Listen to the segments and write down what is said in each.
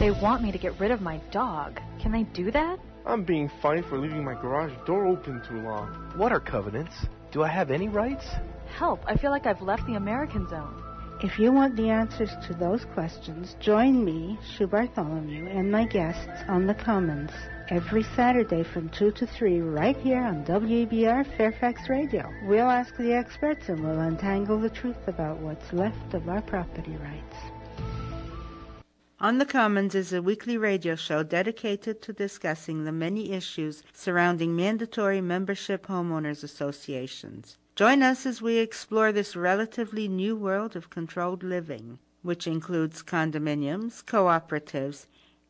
They want me to get rid of my dog. Can they do that? I'm being fined for leaving my garage door open too long. What are covenants? Do I have any rights? Help, I feel like I've left the American zone. If you want the answers to those questions, join me, Sue Bartholomew, and my guests on the Commons every Saturday from 2 to 3 right here on WBR Fairfax Radio. We'll ask the experts and we'll untangle the truth about what's left of our property rights. On the Commons is a weekly radio show dedicated to discussing the many issues surrounding mandatory membership homeowners associations. Join us as we explore this relatively new world of controlled living, which includes condominiums, cooperatives,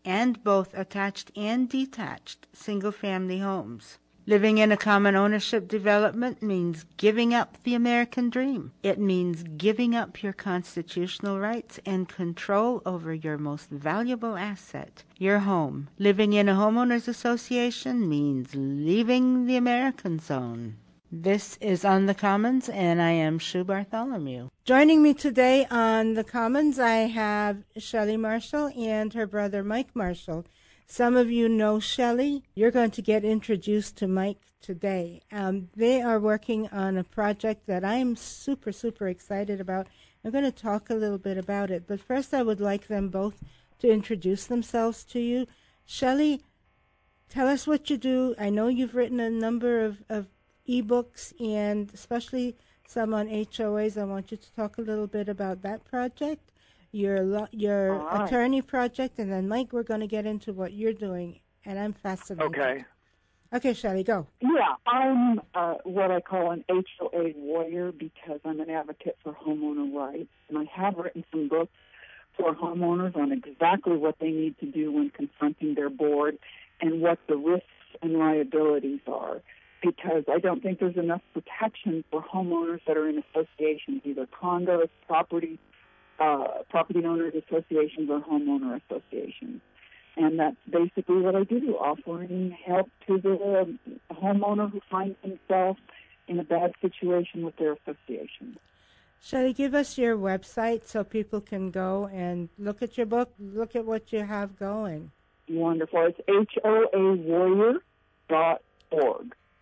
and both attached and detached single family homes. Living in a common ownership development means giving up the American dream. It means giving up your constitutional rights and control over your most valuable asset, your home. Living in a homeowners association means leaving the American zone. This is On the Commons, and I am Sue Bartholomew. Joining me today on the Commons, I have Shelly Marshall and her brother Mike Marshall. Some of you know Shelly. You're going to get introduced to Mike today. Um, they are working on a project that I'm super, super excited about. I'm going to talk a little bit about it, but first I would like them both to introduce themselves to you. Shelly, tell us what you do. I know you've written a number of, of ebooks and especially some on HOAs. I want you to talk a little bit about that project, your your right. attorney project, and then Mike, we're going to get into what you're doing, and I'm fascinated. Okay. Okay, Shelly, go. Yeah, I'm uh, what I call an HOA warrior because I'm an advocate for homeowner rights, and I have written some books for homeowners on exactly what they need to do when confronting their board and what the risks and liabilities are because I don't think there's enough protection for homeowners that are in associations, either condos, property, uh, property owners associations, or homeowner associations. And that's basically what I do, offering help to the homeowner who finds himself in a bad situation with their association. Shelly, give us your website so people can go and look at your book, look at what you have going. Wonderful. It's hoawarrior.org.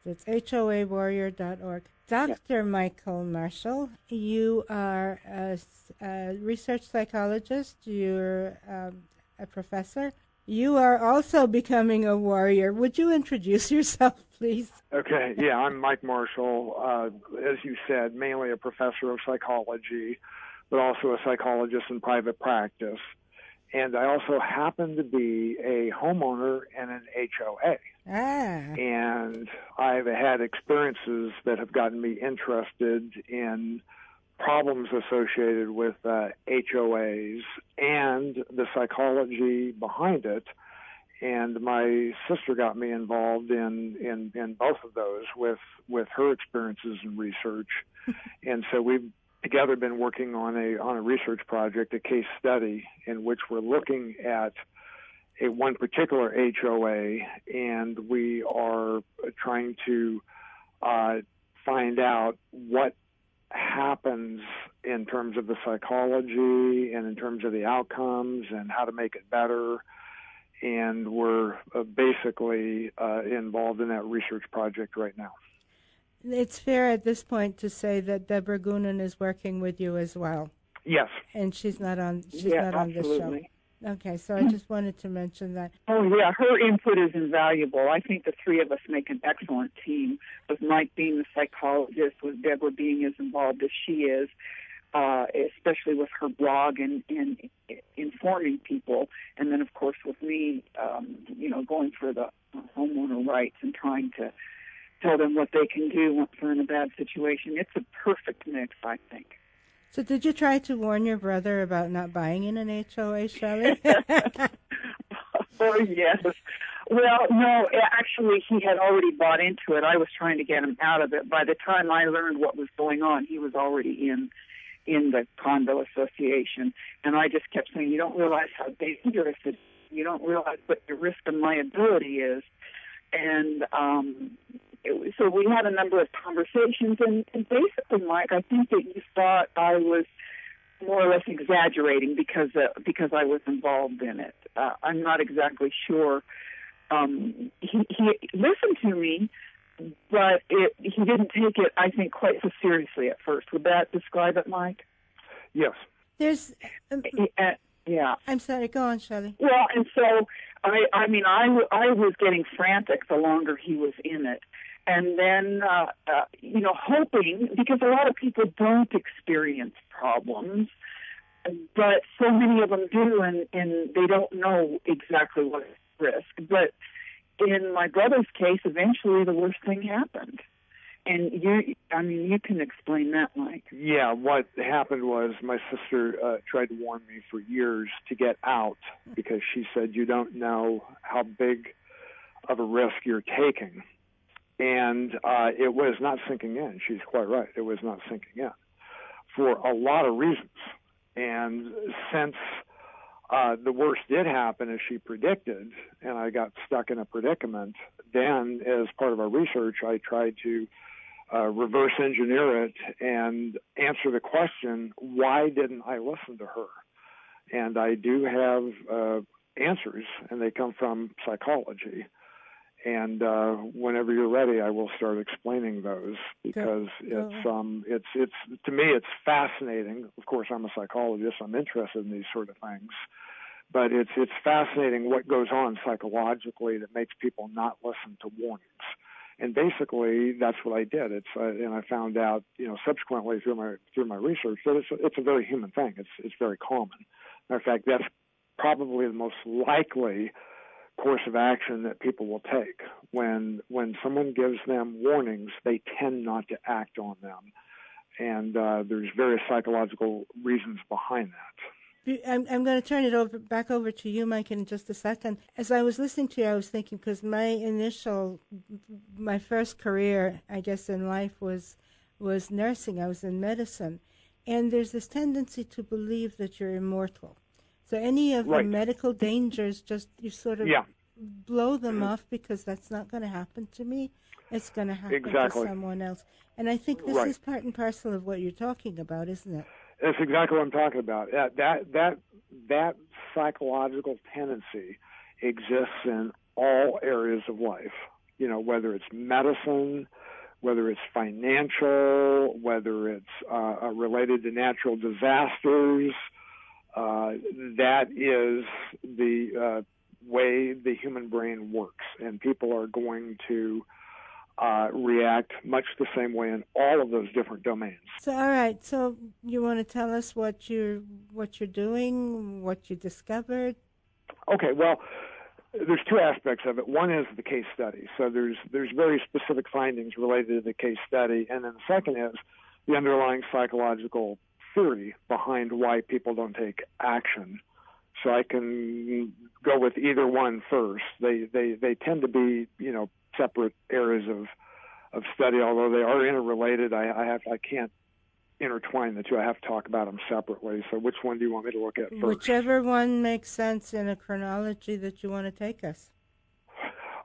It's hoawarrior.org. Dr. Michael Marshall, you are a, a research psychologist, you're um, a professor. You are also becoming a warrior. Would you introduce yourself, please? Okay, yeah, I'm Mike Marshall. Uh, as you said, mainly a professor of psychology, but also a psychologist in private practice. And I also happen to be a homeowner in an HOA. Ah. And I've had experiences that have gotten me interested in problems associated with uh, HOAs and the psychology behind it. And my sister got me involved in, in, in both of those with, with her experiences and research. and so we've together been working on a on a research project, a case study in which we're looking at a one particular HOA, and we are trying to uh, find out what happens in terms of the psychology and in terms of the outcomes and how to make it better. And we're uh, basically uh, involved in that research project right now. It's fair at this point to say that Deborah Goonan is working with you as well. Yes. And she's not on. She's yeah, not on absolutely. this show. Okay, so I just wanted to mention that. Oh yeah, her input is invaluable. I think the three of us make an excellent team. With Mike being the psychologist, with Deborah being as involved as she is, uh, especially with her blog and, and informing people, and then of course with me, um, you know, going for the homeowner rights and trying to tell them what they can do once they're in a bad situation. It's a perfect mix, I think. So, did you try to warn your brother about not buying in an HOA, Shelly? oh, yes. Well, no, actually, he had already bought into it. I was trying to get him out of it. By the time I learned what was going on, he was already in in the condo association, and I just kept saying, "You don't realize how dangerous it. Is. You don't realize what your risk and liability is." And um, it, so we had a number of conversations, and, and basically, Mike, I think that you thought I was more or less exaggerating because uh, because I was involved in it. Uh, I'm not exactly sure. Um, he, he listened to me, but it, he didn't take it, I think, quite so seriously at first. Would that describe it, Mike? Yes. There's. Um, Uh, yeah. I'm sorry. Go on, Shelly. Well, and so I, I mean, I, I was getting frantic the longer he was in it. And then, uh, uh, you know, hoping, because a lot of people don't experience problems, but so many of them do, and, and they don't know exactly what is risk. But in my brother's case, eventually the worst thing happened. And you, I mean, you can explain that, Mike. Yeah, what happened was my sister uh, tried to warn me for years to get out because she said you don't know how big of a risk you're taking, and uh, it was not sinking in. She's quite right; it was not sinking in for a lot of reasons. And since uh, the worst did happen as she predicted, and I got stuck in a predicament, then as part of our research, I tried to uh, reverse engineer it and answer the question, why didn't I listen to her? And I do have uh, answers, and they come from psychology. And uh, whenever you're ready, I will start explaining those because Go- it's um, it's it's to me it's fascinating. Of course, I'm a psychologist. I'm interested in these sort of things, but it's it's fascinating what goes on psychologically that makes people not listen to warnings and basically that's what I did. It's uh, and I found out, you know, subsequently through my through my research that it's it's a very human thing. It's it's very common. Matter of fact, that's probably the most likely course of action that people will take when when someone gives them warnings. They tend not to act on them, and uh, there's various psychological reasons behind that. I'm, I'm going to turn it over back over to you, Mike, in just a second. As I was listening to you, I was thinking because my initial, my first career, I guess, in life was was nursing. I was in medicine, and there's this tendency to believe that you're immortal. So any of Right. the medical dangers, just you sort of Yeah. blow them off because that's not going to happen to me. It's going to happen Exactly. to someone else. And I think this Right. is part and parcel of what you're talking about, isn't it? That's exactly what I'm talking about. That that that that psychological tendency exists in all areas of life. You know, whether it's medicine, whether it's financial, whether it's uh, uh, related to natural disasters. Uh, that is the uh, way the human brain works, and people are going to uh, react much the same way in all of those different domains. So, all right. So, you want to tell us what you're what you're doing, what you discovered? Okay, well, there's two aspects of it. One is the case study. So there's there's very specific findings related to the case study, and then the second is the underlying psychological theory behind why people don't take action. So I can go with either one first. They they they tend to be you know separate areas of of study, although they are interrelated. I, I have I can't intertwine the two. I have to talk about them separately. So which one do you want me to look at first? Whichever one makes sense in a chronology that you want to take us.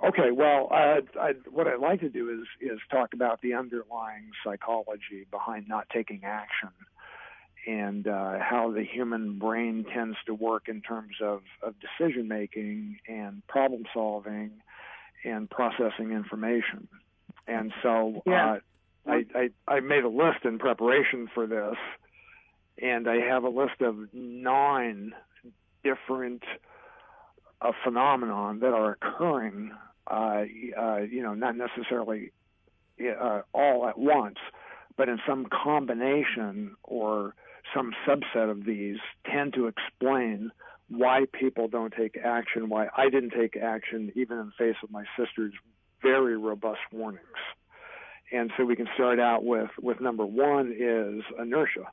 Okay, well, uh, I, what I'd like to do is is talk about the underlying psychology behind not taking action, and uh, how the human brain tends to work in terms of, of decision making and problem solving and processing information. And so, Yeah. uh, I, I I made a list in preparation for this, and I have a list of nine different uh, phenomenon that are occurring, uh, uh, you know, not necessarily uh, all at once, but in some combination or some subset of these tend to explain why people don't take action, why I didn't take action, even in the face of my sister's very robust warnings. And so we can start out with, with number one is inertia.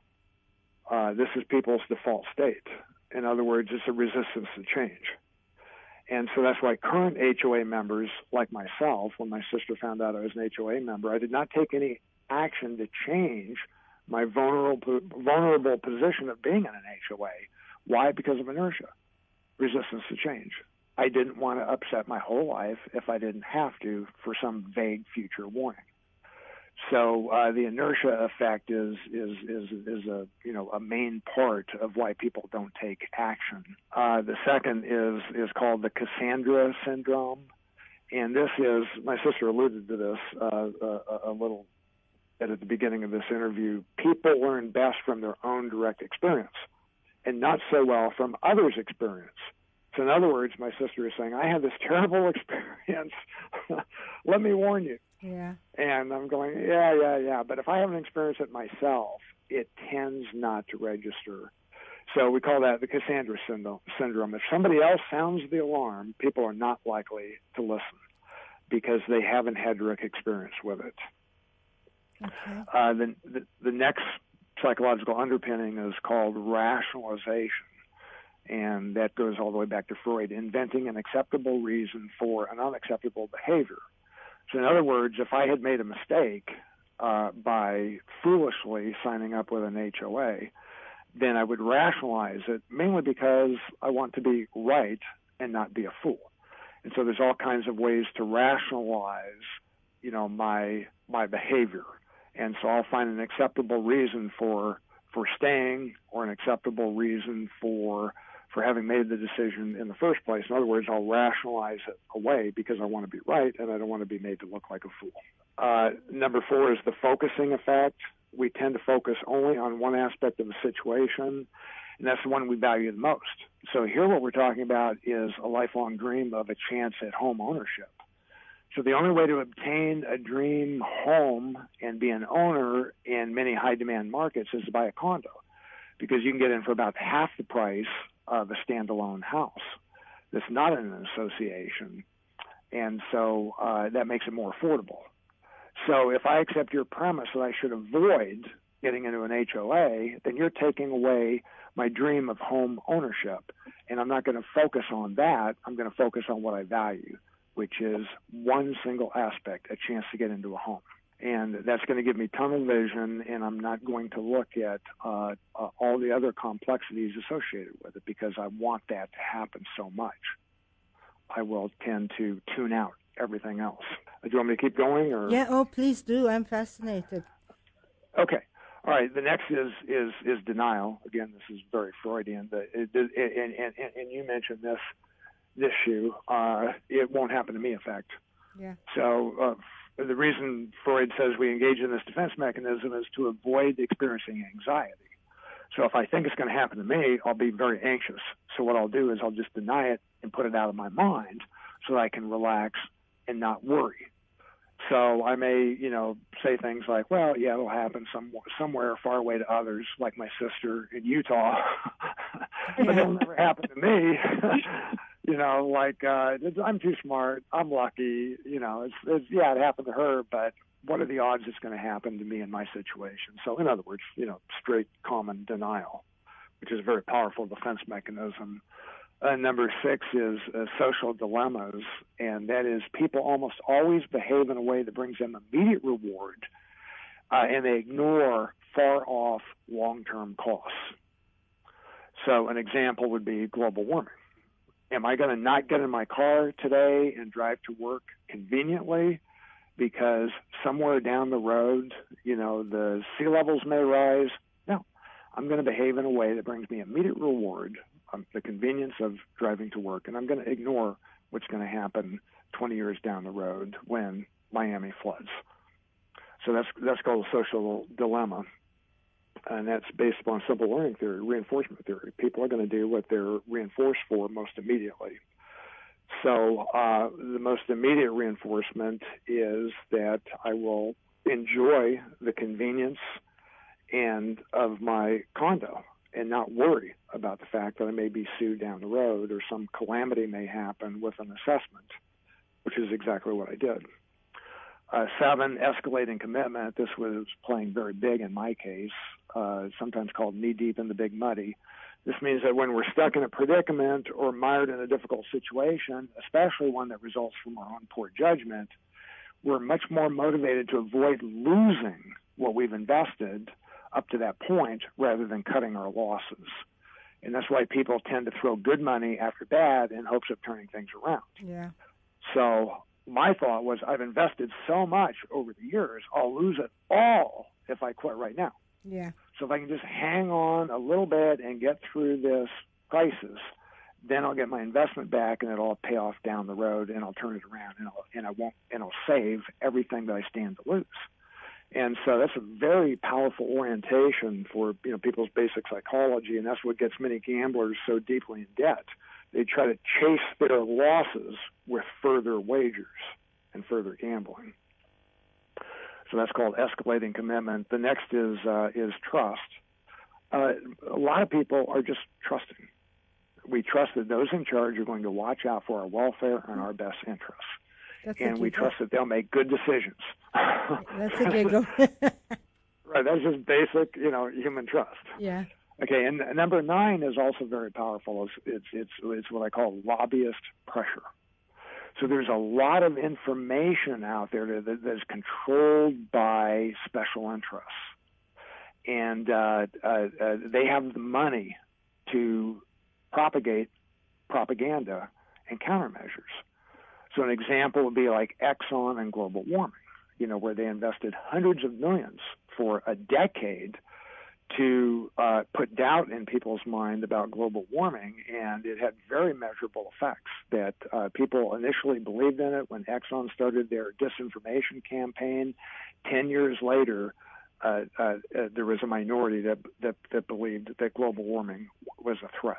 Uh, this is people's default state. In other words, it's a resistance to change. And so that's why current HOA members, like myself, when my sister found out I was an HOA member, I did not take any action to change my vulnerable vulnerable position of being in an HOA. Why? Because of inertia, resistance to change. I didn't want to upset my whole life if I didn't have to for some vague future warning. So uh, the inertia effect is is is is a you know a main part of why people don't take action. Uh, the second is is called the Cassandra syndrome, and this is my sister alluded to this uh, a, a little bit at the beginning of this interview. People learn best from their own direct experience, and not so well from others' experience. So in other words, my sister is saying, I had this terrible experience. Let me warn you. Yeah. And I'm going, yeah, yeah, yeah. But if I haven't experienced it myself, it tends not to register. So we call that the Cassandra syndrome. If somebody else sounds the alarm, people are not likely to listen because they haven't had direct experience with it. Okay. Uh, the, the, the next psychological underpinning is called rationalization and that goes all the way back to Freud, inventing an acceptable reason for an unacceptable behavior. So, in other words, if I had made a mistake uh, by foolishly signing up with an HOA, then I would rationalize it mainly because I want to be right and not be a fool. And so, there's all kinds of ways to rationalize, you know, my my behavior. And so, I'll find an acceptable reason for for staying or an acceptable reason for for having made the decision in the first place. In other words, I'll rationalize it away because I want to be right and I don't want to be made to look like a fool. Uh, number four is the focusing effect. We tend to focus only on one aspect of the situation, and that's the one we value the most. So here, what we're talking about is a lifelong dream of a chance at home ownership. So the only way to obtain a dream home and be an owner in many high demand markets is to buy a condo because you can get in for about half the price of a standalone house that's not in an association. And so uh, that makes it more affordable. So if I accept your premise that I should avoid getting into an HOA, then you're taking away my dream of home ownership. And I'm not going to focus on that. I'm going to focus on what I value, which is one single aspect, a chance to get into a home and that's going to give me tunnel vision, and I'm not going to look at uh, uh, all the other complexities associated with it because I want that to happen so much. I will tend to tune out everything else. Uh, do you want me to keep going, or yeah? Oh, please do. I'm fascinated. Okay. All right. The next is is is denial. Again, this is very Freudian. The, it, it, and, and and you mentioned this this issue. Uh, it won't happen to me in fact. Yeah. So uh, the reason Freud says we engage in this defense mechanism is to avoid experiencing anxiety. So if I think it's going to happen to me, I'll be very anxious. So what I'll do is I'll just deny it and put it out of my mind so that I can relax and not worry. So I may, you know, say things like, "Well, yeah, it'll happen some, somewhere far away to others, like my sister in Utah, but it'll never happen to me." you know, like uh, I'm too smart. I'm lucky. You know, it's, it's yeah, it happened to her, but what are the odds it's going to happen to me in my situation? So, in other words, you know, straight common denial, which is a very powerful defense mechanism. Uh, number six is uh, social dilemmas, and that is people almost always behave in a way that brings them immediate reward, uh, and they ignore far off long term costs. So, an example would be global warming am I going to not get in my car today and drive to work conveniently because somewhere down the road, you know, the sea levels may rise? No, I'm going to behave in a way that brings me immediate reward, um, the convenience of driving to work, and I'm going to ignore what's going to happen 20 years down the road when Miami floods. So that's that's called a social dilemma and that's based upon simple learning theory, reinforcement theory. People are going to do what they're reinforced for most immediately. So uh, the most immediate reinforcement is that I will enjoy the convenience and of my condo and not worry about the fact that I may be sued down the road or some calamity may happen with an assessment, which is exactly what I did. Uh, seven, escalating commitment. This was playing very big in my case, uh, sometimes called knee deep in the big muddy. This means that when we're stuck in a predicament or mired in a difficult situation, especially one that results from our own poor judgment, we're much more motivated to avoid losing what we've invested up to that point rather than cutting our losses. And that's why people tend to throw good money after bad in hopes of turning things around. Yeah. So my thought was I've invested so much over the years, I'll lose it all if I quit right now. Yeah. So if I can just hang on a little bit and get through this crisis, then I'll get my investment back and it'll all pay off down the road and I'll turn it around and, I'll, and I won't and I'll save everything that I stand to lose. And so that's a very powerful orientation for you know people's basic psychology, and that's what gets many gamblers so deeply in debt. They try to chase their losses with further wagers and further gambling. So that's called escalating commitment. The next is uh, is trust. Uh, a lot of people are just trusting. We trust that those in charge are going to watch out for our welfare and our best interests, That's and we trust that they'll make good decisions. That's a giggle. right. That's just basic, you know, human trust. yeah. Okay, and number nine is also very powerful. It's it's it's, it's what I call lobbyist pressure. So there's a lot of information out there that, that is controlled by special interests, and uh, uh, uh, they have the money to propagate propaganda and countermeasures. So an example would be like Exxon and global warming. You know, where they invested hundreds of millions for a decade to uh, put doubt in people's mind about global warming, and it had very measurable effects. That uh, people initially believed in it when Exxon started their disinformation campaign. Ten years later, uh, uh, uh, there was a minority that, that that believed that global warming was a threat.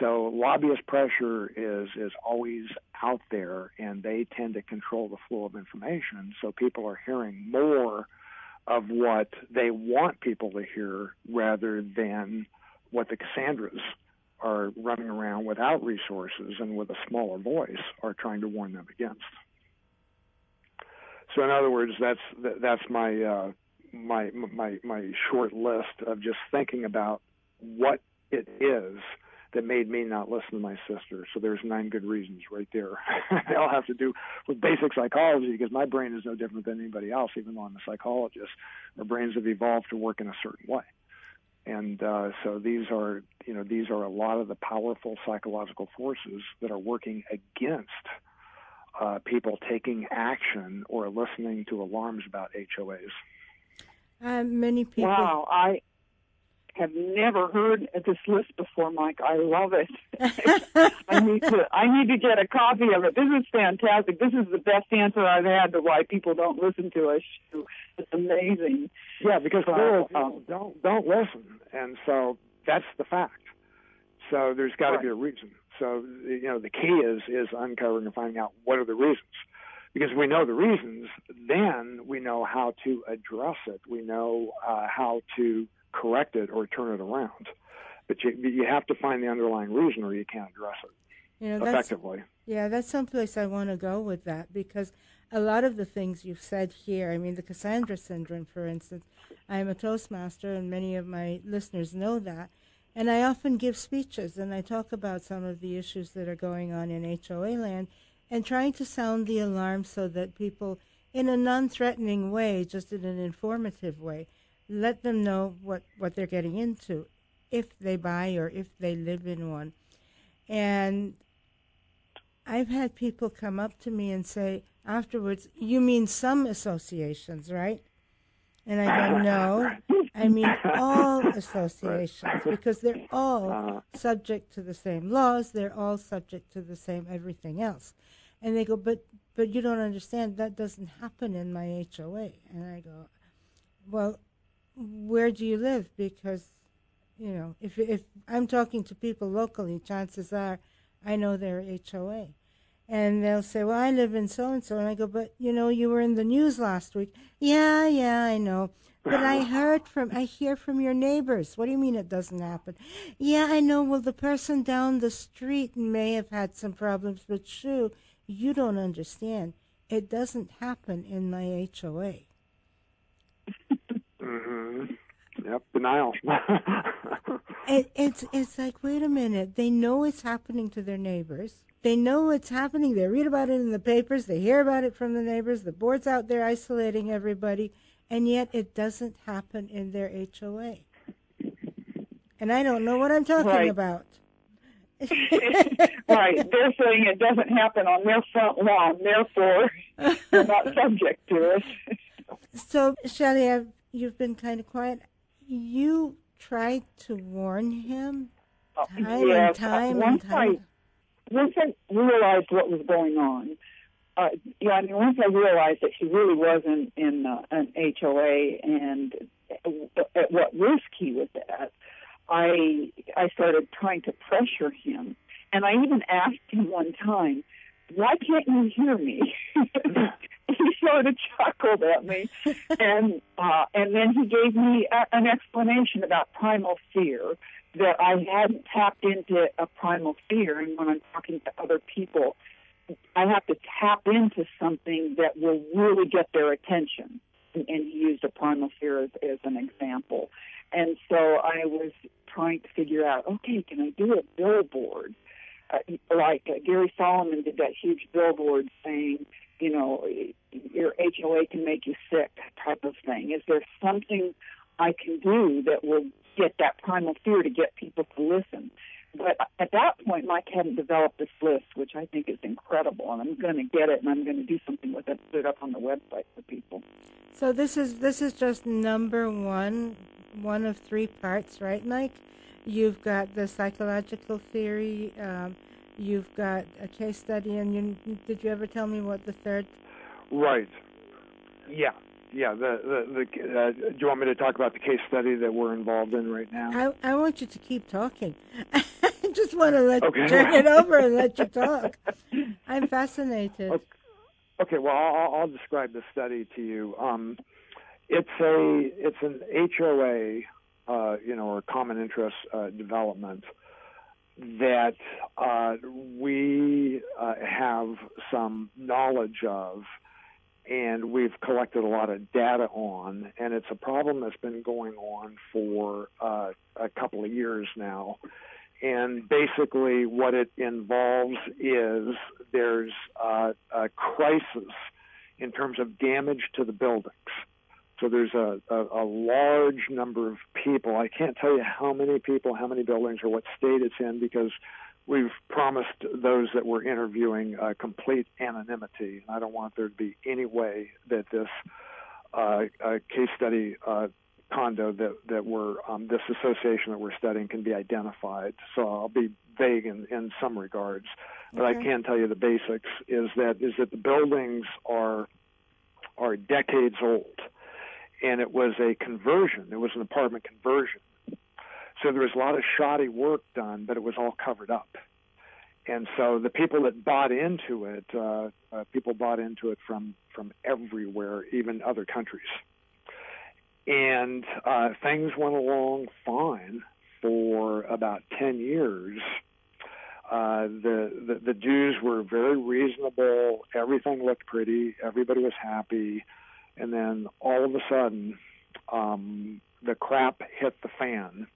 So lobbyist pressure is is always out there, and they tend to control the flow of information. So people are hearing more of what they want people to hear rather than what the Cassandras are running around without resources and with a smaller voice are trying to warn them against. So in other words, that's that's my uh, my my my short list of just thinking about what it is that made me not listen to my sister. So there's nine good reasons right there. they all have to do with basic psychology because my brain is no different than anybody else, even though I'm a psychologist. Our brains have evolved to work in a certain way. And uh, so these are, you know, these are a lot of the powerful psychological forces that are working against uh, people taking action or listening to alarms about HOAs. Uh, many people. Wow, I have never heard this list before, Mike. I love it. I need to I need to get a copy of it. This is fantastic. This is the best answer I've had to why people don't listen to us. It's amazing. Yeah, because Wow. there are people don't don't listen, and so that's the fact. So there's got to Right. be a reason. So you know the key is is uncovering and finding out what are the reasons. Because if we know the reasons, then we know how to address it. We know uh, how to correct it or turn it around. But you you have to find the underlying reason, or you can't address it you know, that's, effectively. Yeah, that's someplace I want to go with that because a lot of the things you've said here, I mean, the Cassandra syndrome, for instance, I am a Toastmaster, and many of my listeners know that. And I often give speeches and I talk about some of the issues that are going on in HOA land and trying to sound the alarm so that people, in a non threatening way, just in an informative way, let them know what, what they're getting into if they buy or if they live in one. And I've had people come up to me and say afterwards, "You mean some associations, right?" And I go, "No, I mean all associations because they're all Uh, subject to the same laws. They're all subject to the same everything else." And they go, "But but you don't understand. That doesn't happen in my HOA." And I go, "Well, where do you live? Because you know, if if I'm talking to people locally, chances are I know their HOA. And they'll say, Well, I live in so and so. And I go, But you know, you were in the news last week. Yeah, yeah, I know. But I heard from, I hear from your neighbors. What do you mean it doesn't happen? Yeah, I know. Well, the person down the street may have had some problems, but Sue, you don't understand. It doesn't happen in my HOA. hmm Yep, denial. It, it's it's like wait a minute. They know it's happening to their neighbors. They know it's happening. They read about it in the papers. They hear about it from the neighbors. The board's out there isolating everybody, and yet it doesn't happen in their HOA. And I don't know what I'm talking Right. about. right. They're saying it doesn't happen on their front lawn, therefore they're not subject to it. so, Shelly, you've been kind of quiet. You tried to warn him Uh, time yes, and time once and time. I, once I realized what was going on, uh, yeah, I mean, once I realized that he really wasn't in uh, an HOA and at what risk he was at, I I started trying to pressure him, and I even asked him one time, "Why can't you hear me?" he sort of chuckled at me, and uh, and then he gave me a, an explanation about primal fear that I hadn't tapped into a primal fear, and when I'm talking to other people, I have to tap into something that will really get their attention. And, and he used a primal fear as, as an example. And so I was trying to figure out, okay, can I do a billboard? Uh, like uh, Gary Solomon did that huge billboard saying, you know, your HOA can make you sick type of thing. Is there something I can do that will get that primal fear to get people to listen? But at that point, Mike hadn't developed this list, which I think is incredible, and I'm going to get it and I'm going to do something with it, put it up on the website for people. So this is this is just number one, one of three parts, right, Mike? You've got the psychological theory. Um, you've got a case study, and you, did you ever tell me what the third? Right. Yeah. Yeah. The the, the uh, do you want me to talk about the case study that we're involved in right now? I I want you to keep talking. I just want to let Okay. turn it over and let you talk. I'm fascinated. Okay. Okay, well, I'll, I'll describe the study to you. Um, it's a it's an HOA, uh, you know, or common interest uh, development that uh, we uh, have some knowledge of, and we've collected a lot of data on, and it's a problem that's been going on for uh, a couple of years now. And basically, what it involves is there's uh, a crisis in terms of damage to the buildings. So there's a, a, a large number of people. I can't tell you how many people, how many buildings, or what state it's in because we've promised those that we're interviewing uh, complete anonymity. I don't want there to be any way that this uh, uh, case study uh, condo that that we're um, this association that we're studying can be identified. So I'll be vague in, in some regards, but I Okay. can tell you the basics is that is that the buildings are are decades old, and it was a conversion. It was an apartment conversion. So there was a lot of shoddy work done, but it was all covered up. And so the people that bought into it, uh, uh, people bought into it from from everywhere, even other countries and uh, things went along fine for about 10 years. Uh, the, the the dues were very reasonable. Everything looked pretty. Everybody was happy, and then all of a sudden, um, the crap hit the fan,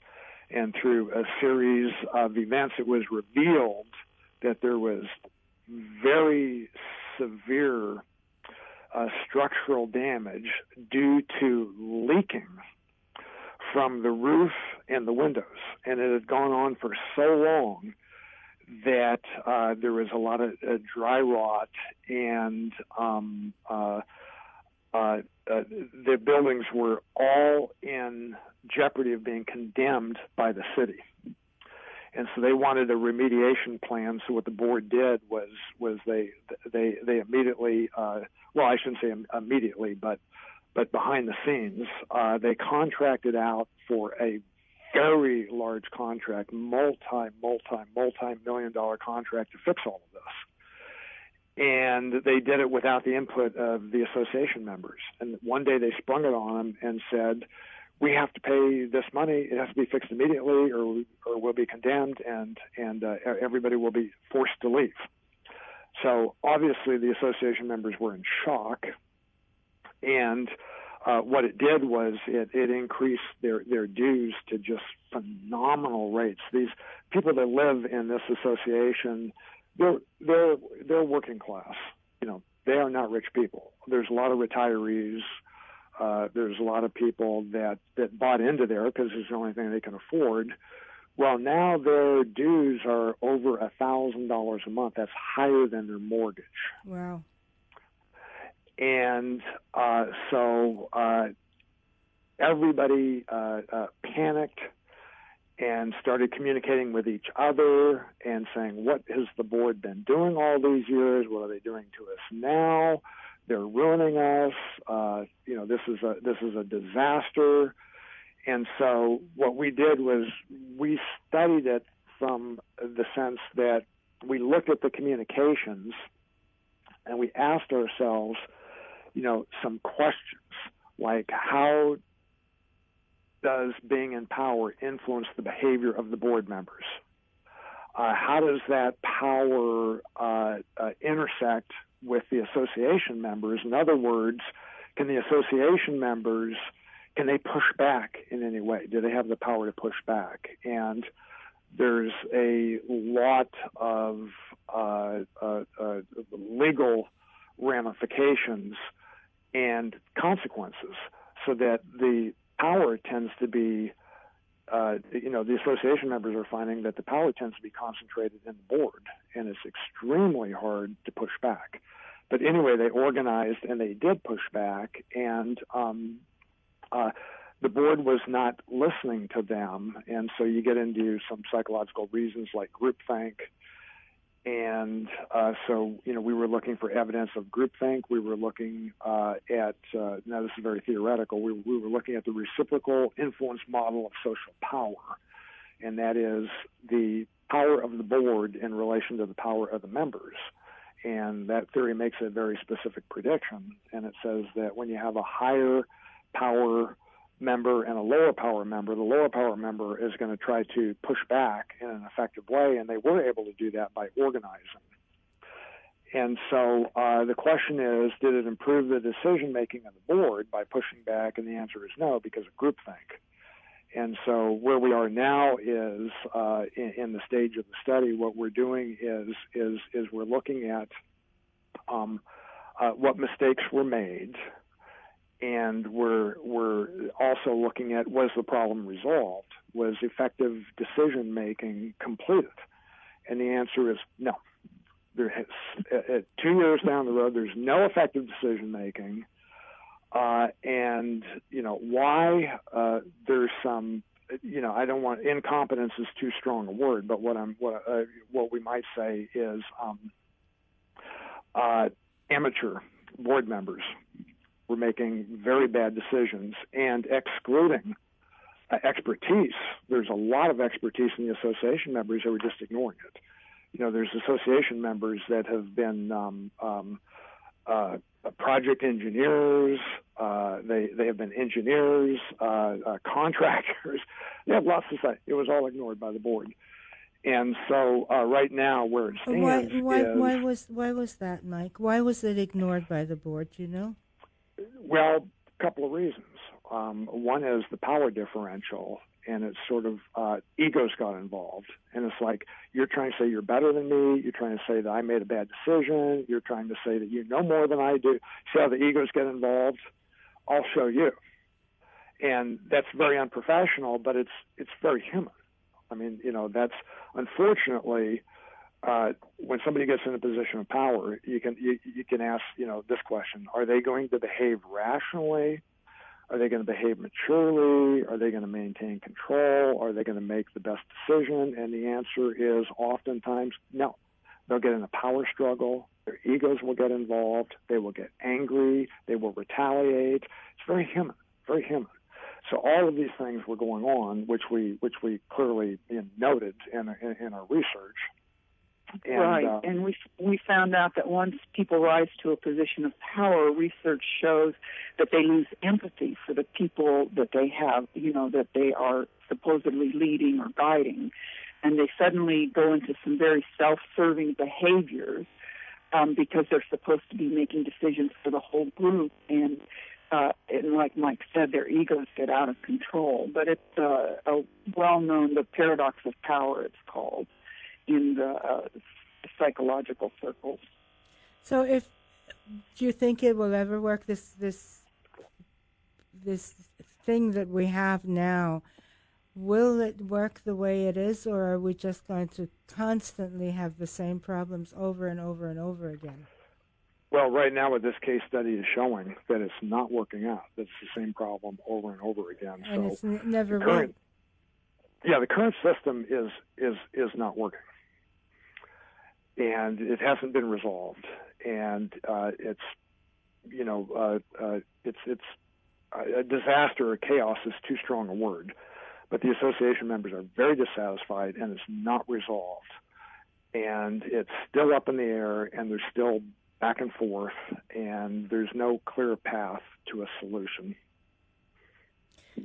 and through a series of events, it was revealed that there was very severe uh, structural damage due to leaking from the roof and the windows. And it had gone on for so long that uh, there was a lot of uh, dry rot and um, uh, uh, uh, the buildings were all in jeopardy of being condemned by the city. And so they wanted a remediation plan. So what the board did was was they they they immediately uh, well I shouldn't say im- immediately but but behind the scenes uh, they contracted out for a very large contract, multi multi multi million dollar contract to fix all of this. And they did it without the input of the association members. And one day they sprung it on them and said, we have to pay this money. It has to be fixed immediately, or or we'll be condemned, and and uh, everybody will be forced to leave. So obviously, the association members were in shock, and uh, what it did was it, it increased their their dues to just phenomenal rates. These people that live in this association, they're they're they're working class. You know, they are not rich people. There's a lot of retirees uh, there's a lot of people that that bought into there because it's the only thing they can afford, Well, now their dues are over a thousand dollars a month. That's higher than their mortgage. Wow. And uh, so uh, everybody uh, uh, panicked and started communicating with each other and saying, "What has the board been doing all these years? What are they doing to us now? They're ruining us. Uh, you know, this is a this is a disaster." And so what we did was we studied it from the sense that we looked at the communications and we asked ourselves, you know, some questions like how does being in power influence the behavior of the board members? Uh, how does that power uh, uh, intersect with the association members? In other words, can the association members can they push back in any way? Do they have the power to push back? And there's a lot of uh, uh, uh, legal ramifications and consequences, so that the power tends to be, uh, you know, the association members are finding that the power tends to be concentrated in the board, and it's extremely hard to push back. But anyway, they organized and they did push back, and um, uh, the board was not listening to them, and so you get into some psychological reasons like groupthink and uh, so, you know, we were looking for evidence of groupthink. We were looking uh, at, uh, now this is very theoretical, we, we, were looking at the reciprocal influence model of social power, and that is the power of the board in relation to the power of the members. And that theory makes a very specific prediction, and it says that when you have a higher power member and a lower power member, the lower power member is going to try to push back in an effective way, and they were able to do that by organizing. And so uh, the question is, did it improve the decision making of the board by pushing back? And the answer is no, because of groupthink. And so where we are now is uh, in, in, the stage of the study. What we're doing is is is we're looking at um, uh, what mistakes were made and we're we're also looking at was the problem resolved? Was effective decision making completed? And the answer is no. There has, uh, two years down the road, there's no effective decision making, uh, and you know why? Uh, there's some, you know, I don't want incompetence is too strong a word, but what I'm what uh, what we might say is um, uh, amateur board members were making very bad decisions and excluding uh, expertise. There's a lot of expertise in the association members who are just ignoring it. You know, there's association members that have been um, um, uh, project engineers. Uh, they they have been engineers, uh, uh contractors. They have lots to say. It was all ignored by the board. And so, uh, right now, where it stands why, why, is why was why was that, Mike? Why was it ignored by the board? Do you know? Well, a couple of reasons. Um, one is the power differential, and it's sort of uh, egos got involved, and it's like you're trying to say you're better than me. You're trying to say that I made a bad decision. You're trying to say that you know more than I do. See how the egos get involved? I'll show you, and that's very unprofessional, but it's it's very human. I mean, you know, that's unfortunately uh, when somebody gets in a position of power, you can you, you can ask you know this question: Are they going to behave rationally? Are they going to behave maturely? Are they going to maintain control? Are they going to make the best decision? And the answer is oftentimes no. They'll get in a power struggle. Their egos will get involved. They will get angry. They will retaliate. It's very human, very human. So all of these things were going on, which we which we clearly noted in, in, in our research. And, right, uh, and we we found out that once people rise to a position of power, research shows that they lose empathy for the people that they have, you know, that they are supposedly leading or guiding, and they suddenly go into some very self-serving behaviors um, because they're supposed to be making decisions for the whole group, and uh, and like Mike said, their egos get out of control. But it's uh, a well-known the paradox of power. It's called in the uh, psychological circles. So, if do you think it will ever work? This this this thing that we have now, will it work the way it is, or are we just going to constantly have the same problems over and over and over again? Well, right now, what this case study is showing that it's not working out. That's the same problem over and over again. And so it's n- never the current, yeah, the current system is is is not working, and it hasn't been resolved, and uh, it's you know uh, uh, it's it's a disaster or chaos is too strong a word, but the association members are very dissatisfied, and it's not resolved, and it's still up in the air, and there's still back and forth, and there's no clear path to a solution.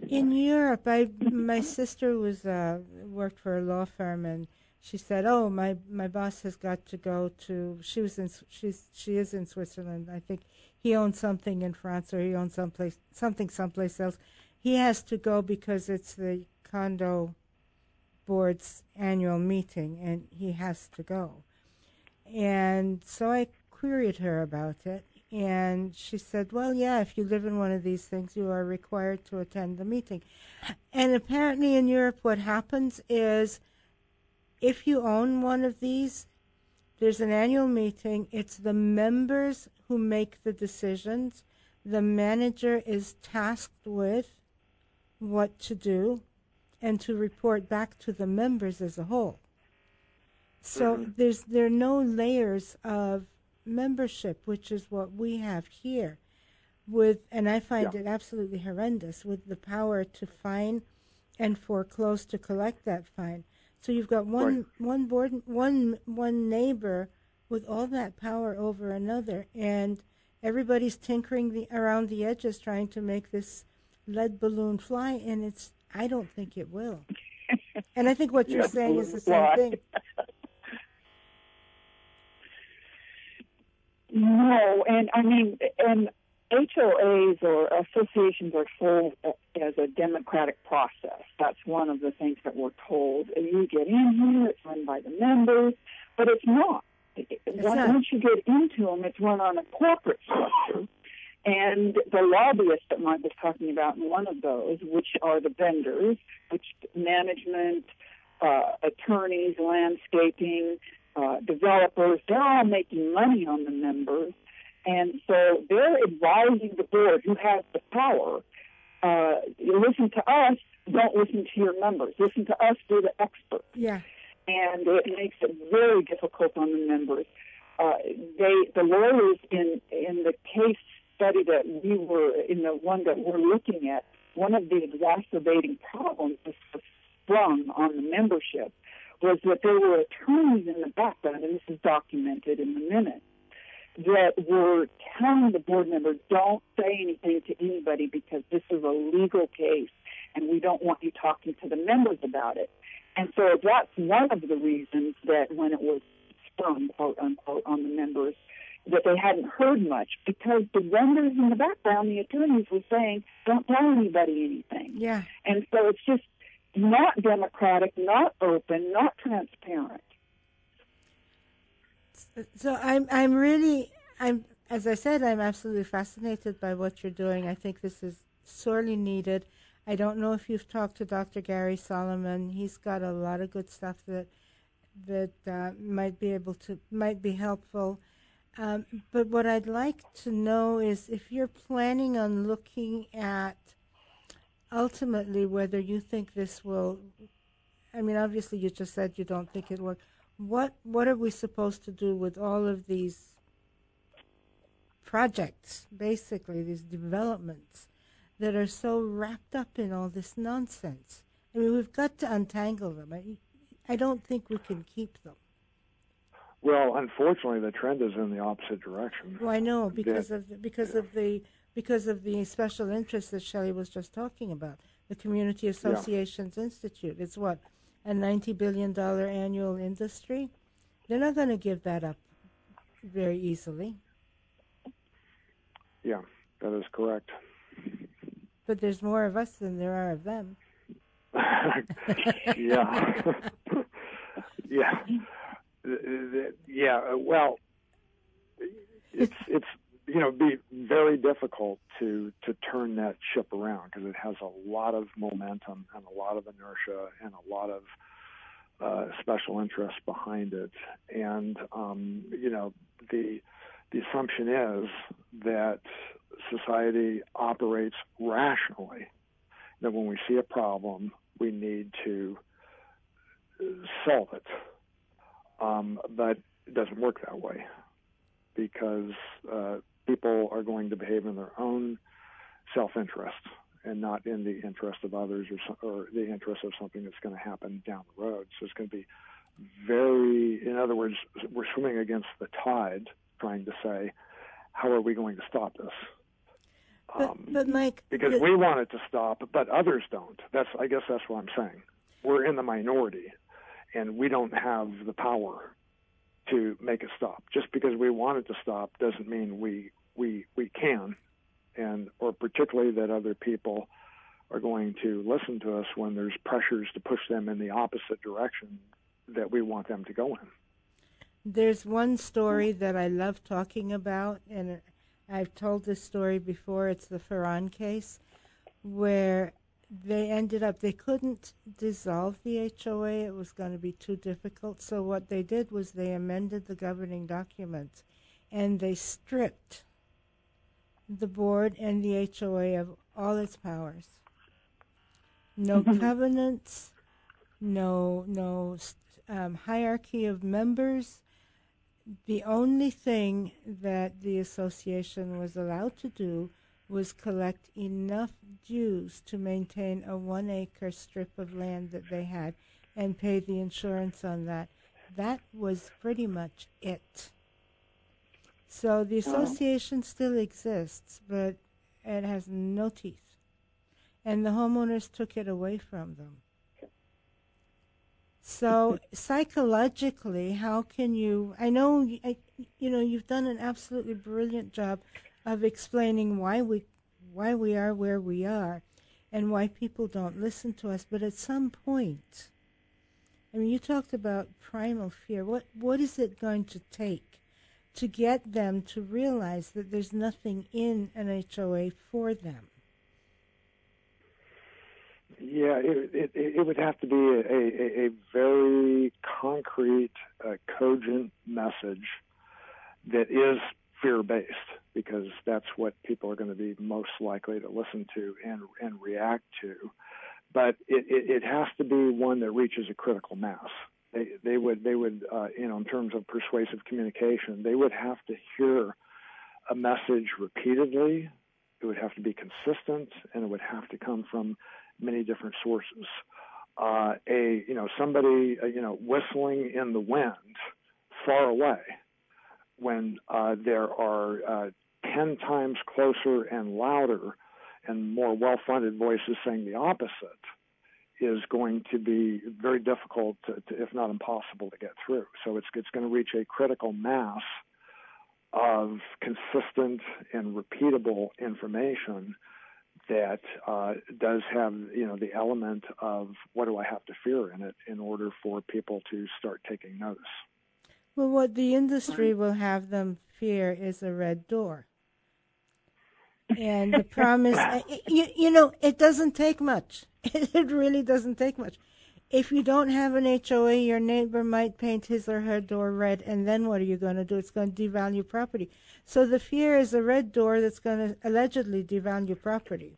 In Europe, I my sister was uh, worked for a law firm, and she said, "Oh, my my boss has got to go to. She was in. She's she is in Switzerland. I think he owns something in France, or he owns someplace something someplace else. He has to go because it's the condo board's annual meeting, and he has to go. And so I queried her about it, and she said, Well, yeah, if you live in one of these things, you are required to attend the meeting. And apparently in Europe, what happens is if you own one of these, there's an annual meeting. It's the members who make the decisions. The manager is tasked with what to do and to report back to the members as a whole. So Mhm. there's there are no layers of membership, which is what we have here. With and I find Yeah. it absolutely horrendous with the power to fine and foreclose to collect that fine. So you've got one Right. one board one one neighbor with all that power over another, and everybody's tinkering the around the edges trying to make this lead balloon fly, and it's I don't think it will. And I think what you're Yeah, saying is the same why? thing. No, and I mean, and HOAs or associations are sold as a democratic process. That's one of the things that we're told. And you get in here, it's run by the members, but it's not. Once not. you get into them, it's run on a corporate structure. And the lobbyists that Mike was talking about in one of those, which are the vendors, which management, uh, attorneys, landscaping, uh, developers, they're all making money on the members. And so they're advising the board who has the power. Uh, you listen to us, don't listen to your members. Listen to us, we're the experts Yeah. and it makes it very difficult on the members. Uh, they, the lawyers in in the case study that we were in the one that we're looking at, one of the exacerbating problems that was sprung on the membership was that there were attorneys in the background, and this is documented in the minutes, that were telling the board members, don't say anything to anybody because this is a legal case and we don't want you talking to the members about it. And so that's one of the reasons that when it was sprung, quote unquote, on the members, that they hadn't heard much because the vendors in the background, the attorneys were saying, don't tell anybody anything. Yeah. And so it's just not democratic, not open, not transparent. So I'm I'm really I'm as I said I'm absolutely fascinated by what you're doing. I think this is sorely needed. I don't know if you've talked to Dr. Gary Solomon. He's got a lot of good stuff that that uh, might be able to might be helpful. Um, but what I'd like to know is if you're planning on looking at ultimately whether you think this will. I mean, obviously, you just said you don't think it will. What what are we supposed to do with all of these projects, basically these developments that are so wrapped up in all this nonsense? I mean, we've got to untangle them. I, I don't think we can keep them. Well, unfortunately, the trend is in the opposite direction. Well, I know because of the, because of the because of the special interest that Shelly was just talking about, the Community Associations Institute. It's what a ninety billion dollar annual industry. They're not going to give that up very easily. Yeah, that is correct. But there's more of us than there are of them. yeah. yeah. Yeah. Well, it's it's you know, be very difficult to to turn that ship around because it has a lot of momentum and a lot of inertia and a lot of uh, special interests behind it. And um, you know, the the assumption is that society operates rationally. That when we see a problem, we need to solve it. Um, but it doesn't work that way because uh, people are going to behave in their own self-interest and not in the interest of others or, or the interest of something that's going to happen down the road. So it's going to be very, in other words, we're swimming against the tide, trying to say, how are we going to stop this? But, um, but Mike, because but, we want it to stop, but others don't. That's, I guess, that's what I'm saying. We're in the minority, and we don't have the power to make it stop. Just because we want it to stop doesn't mean we we we can, and or particularly that other people are going to listen to us when there's pressures to push them in the opposite direction that we want them to go in. There's one story that I love talking about, and I've told this story before. It's the Ferran case, where they ended up they couldn't dissolve the HOA. It was going to be too difficult. So what they did was they amended the governing documents, and they stripped the board and the HOA of all its powers. No mm-hmm. covenants, no no um, hierarchy of members. The only thing that the association was allowed to do was collect enough dues to maintain a one acre strip of land that they had and pay the insurance on that. That was pretty much it. So the association still exists, but it has no teeth. And the homeowners took it away from them. So psychologically, how can you? I know, you know, you've done an absolutely brilliant job of explaining why we why we are where we are and why people don't listen to us. But at some point, I mean, you talked about primal fear. What what is it going to take to get them to realize that there's nothing in an HOA for them? Yeah, it, it, it would have to be a, a, a very concrete, uh, cogent message that is fear based because that's what people are going to be most likely to listen to and and react to. But it, it, it has to be one that reaches a critical mass. They they would they would uh, you know in terms of persuasive communication they would have to hear a message repeatedly. It would have to be consistent and it would have to come from many different sources. Uh, a you know somebody uh, you know whistling in the wind far away when uh, there are uh, 10 times closer and louder and more well funded voices saying the opposite is going to be very difficult, to, to, if not impossible, to get through. So it's, it's going to reach a critical mass of consistent and repeatable information that uh, does have you know the element of what do I have to fear in it in order for people to start taking notice. Well, what the industry will have them fear is a red door. And the promise, you, you know, it doesn't take much. It really doesn't take much. If you don't have an HOA, your neighbor might paint his or her door red, and then what are you going to do? It's going to devalue property. So the fear is a red door that's going to allegedly devalue property.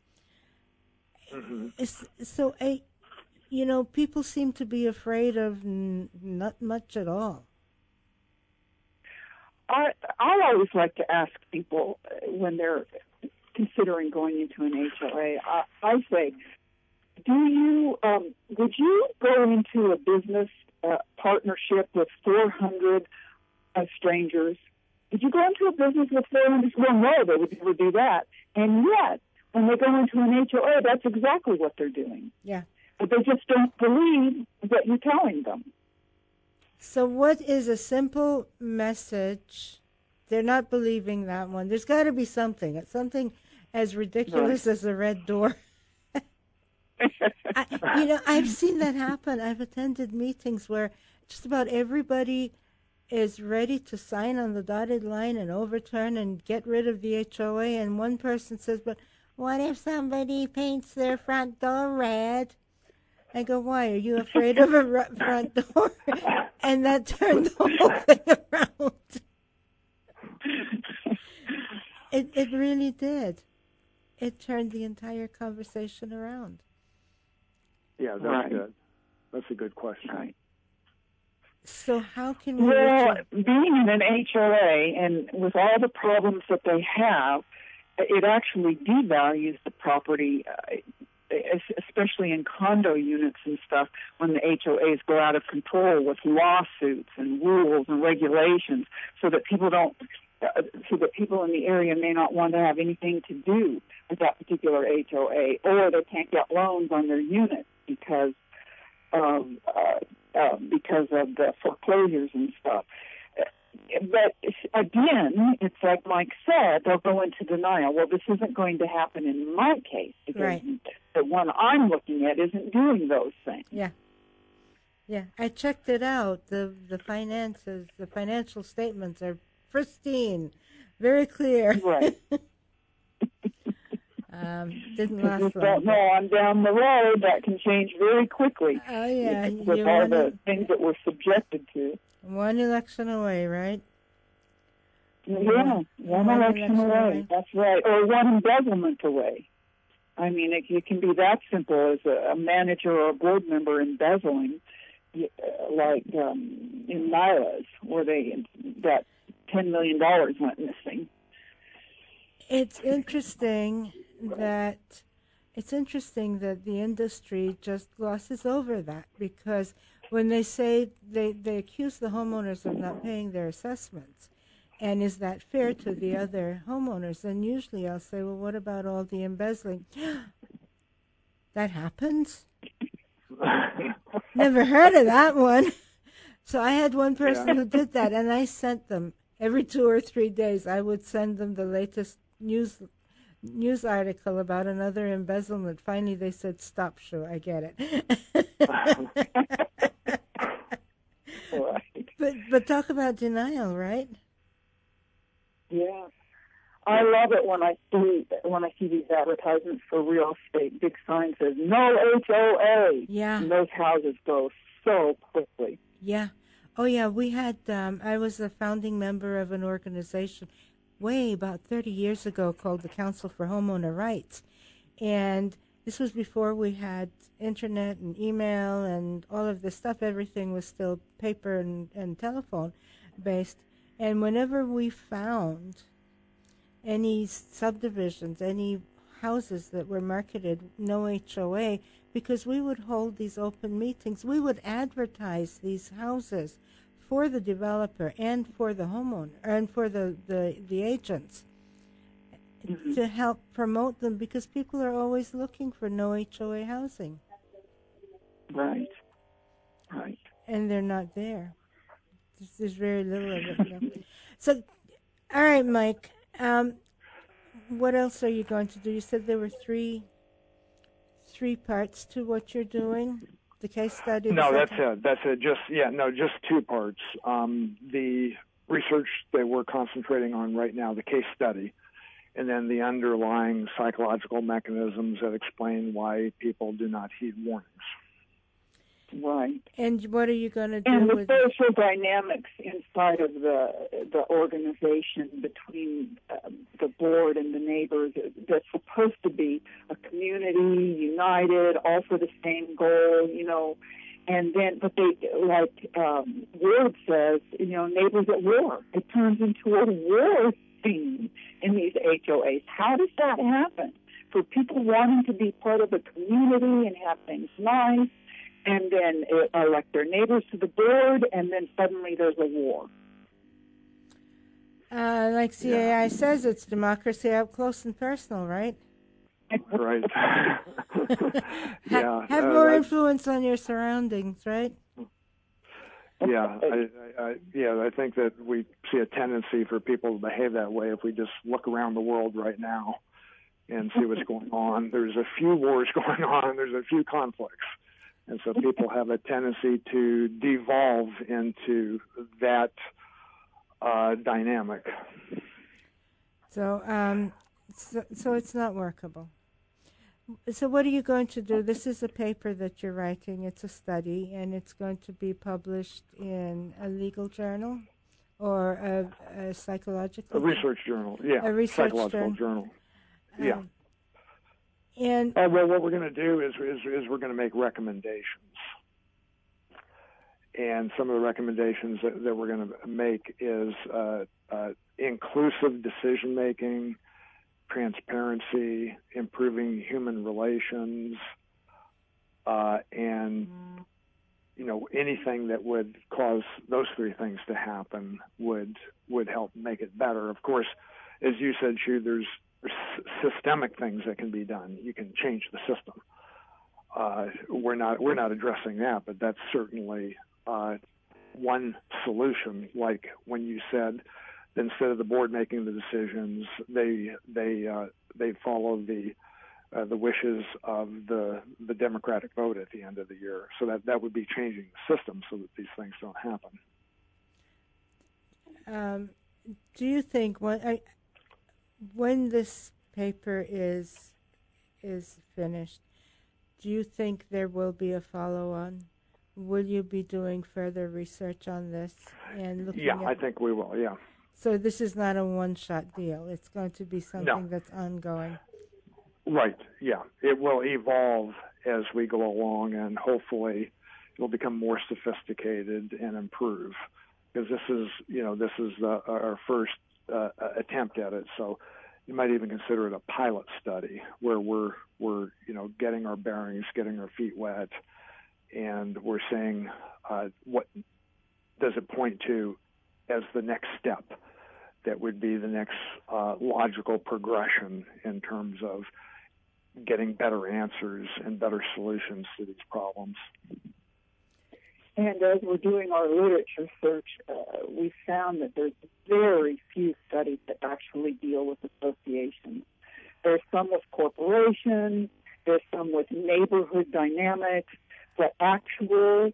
Mm-hmm. So, a, you know, people seem to be afraid of n- not much at all. I I always like to ask people when they're considering going into an HOA. I, I say, do you um, would you go into a business uh, partnership with 400 uh, strangers? Would you go into a business with 400? Well, no, they would never do that. And yet, when they go into an HOA, that's exactly what they're doing. Yeah. But they just don't believe what you're telling them. So, what is a simple message? They're not believing that one. There's got to be something. It's something as ridiculous right. as a red door. I, you know, I've seen that happen. I've attended meetings where just about everybody is ready to sign on the dotted line and overturn and get rid of the HOA, and one person says, "But what if somebody paints their front door red?" I go, "Why? Are you afraid of a r- front door?" and that turned the whole thing around. It it really did. It turned the entire conversation around. Yeah, that's Right. good. That's a good question. Right. So how can we? Well, reach being in an HOA and with all the problems that they have, it actually devalues the property, uh, especially in condo units and stuff, when the HOAs go out of control with lawsuits and rules and regulations, so that people don't. Uh, so that people in the area may not want to have anything to do with that particular HOA, or they can't get loans on their unit because of uh, uh, because of the foreclosures and stuff. Uh, But again, it's like Mike said, they'll go into denial. Well, this isn't going to happen in my case because Right. the one I'm looking at isn't doing those things. Yeah. Yeah, I checked it out. The the finances, the financial statements are pristine, very clear. Right. um, didn't last just long. don't know on down the road that can change very quickly Oh yeah, with you're all the things that we're subjected to. one election away, right? Yeah, One- one one election election away. away. That's right. Or one embezzlement away. I mean, it, it can be that simple as a, a manager or a board member embezzling, like um, in Nyla's, where they that ten million dollars went missing. It's interesting that it's interesting that the industry just glosses over that because when they say they, they accuse the homeowners of not paying their assessments and is that fair to the other homeowners? Then usually I'll say well what about all the embezzling? That happens never heard of that one so I had one person Yeah. who did that and I sent them every two or three days I would send them the latest news news article about another embezzlement. Finally, they said, "Stop, Sue. I get it." Right. but but talk about denial, right? Yeah. I love it when I see when I see these advertisements for real estate. Big sign says no HOA. Yeah, And those houses go so quickly. yeah. Oh yeah, we had. Um, I was a founding member of an organization way about 30 years ago called the Council for Homeowner Rights, and this was before we had internet and email and all of this stuff. Everything was still paper and, and telephone based. And whenever we found any subdivisions, any houses that were marketed no HOA, because we would hold these open meetings, we would advertise these houses for the developer and for the homeowner and for the, the, the agents Mhm. to help promote them because people are always looking for no HOA housing Right. Right. and they're not there. There's, there's very little of it. So, all right, Mike. Um, what else are you going to do? You said there were three three parts to what you're doing. The case study. No, that's it. That's it. Just yeah, no, just two parts. Um, the research that we're concentrating on right now, the case study, and then the underlying psychological mechanisms that explain why people do not heed warnings. Right. And what are you going to do And the with? social dynamics inside of the the organization between uh, the board and the neighbors that's supposed to be a community united, all for the same goal, you know. And then, but they like um, Ward says, you know, neighbors at war. It turns into a war scene in these HOAs. How does that happen? For people wanting to be part of a community and have things nice and then elect their neighbors to the board, and then suddenly there's a war. Uh, like CAI says, it's democracy up close and personal, right? Right. Yeah. have uh, more influence on your surroundings, right? yeah, I, I, I, yeah, I think that we see a tendency for people to behave that way if we just look around the world right now and see what's going on. There's a few wars going on. There's a few conflicts, And so people have a tendency to devolve into that uh, dynamic. So, um, so, so it's not workable. So, what are you going to do? This is a paper that you're writing. It's a study, and it's going to be published in a legal journal or a, a psychological. A research journal, yeah. A research psychological journal. journal. Um, yeah. And uh, well, what we're going to do is, is is we're going to make recommendations, and some of the recommendations that, that we're going to make is uh, uh, inclusive decision making transparency, improving human relations, uh, and you know anything that would cause those three things to happen would would help make it better. Of course, as you said, Shu, there's, there's systemic things that can be done. You can change the system. Uh, we're not we're not addressing that, but that's certainly uh, one solution. Like when you said instead of the board making the decisions, they they uh, they follow the uh, the wishes of the the democratic vote at the end of the year. So that that would be changing the system so that these things don't happen. Um, do you think when I, when this paper is is finished, do you think there will be a follow on? Will you be doing further research on this and looking? Yeah, I think we will. Yeah. So this is not a one-shot deal. It's going to be something no. that's ongoing. Right. Yeah. It will evolve as we go along, and hopefully, it'll become more sophisticated and improve. Because this is, you know, this is the, our first uh, attempt at it. So you might even consider it a pilot study where we're we're you know getting our bearings, getting our feet wet, and we're saying uh, what does it point to as the next step that would be the next uh, logical progression in terms of getting better answers and better solutions to these problems. And as we're doing our literature search, uh, we found that there's very few studies that actually deal with associations. There's some with corporations, there's some with neighborhood dynamics, but actual